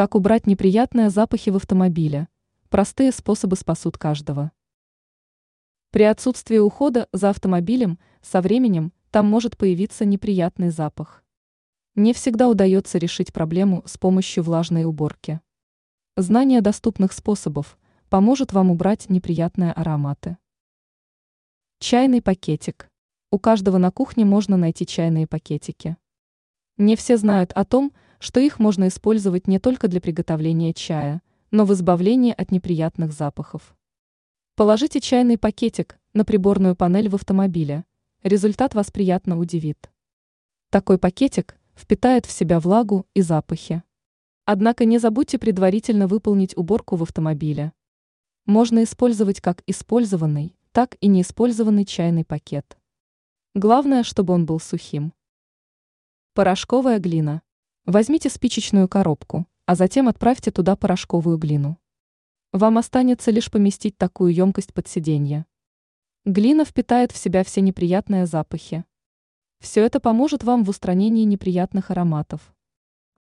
Как убрать неприятные запахи в автомобиле? Простые способы спасут каждого. При отсутствии ухода за автомобилем со временем там может появиться неприятный запах. Не всегда удается решить проблему с помощью влажной уборки. Знание доступных способов поможет вам убрать неприятные ароматы. Чайный пакетик. У каждого на кухне можно найти чайные пакетики. Не все знают о том, что их можно использовать не только для приготовления чая, но в избавлении от неприятных запахов. Положите чайный пакетик на приборную панель в автомобиле. Результат вас приятно удивит. Такой пакетик впитает в себя влагу и запахи. Однако не забудьте предварительно выполнить уборку в автомобиле. Можно использовать как использованный, так и неиспользованный чайный пакет. Главное, чтобы он был сухим. Порошковая глина. Возьмите спичечную коробку, а затем отправьте туда порошковую глину. Вам останется лишь поместить такую емкость под сиденье. Глина впитает в себя все неприятные запахи. Все это поможет вам в устранении неприятных ароматов.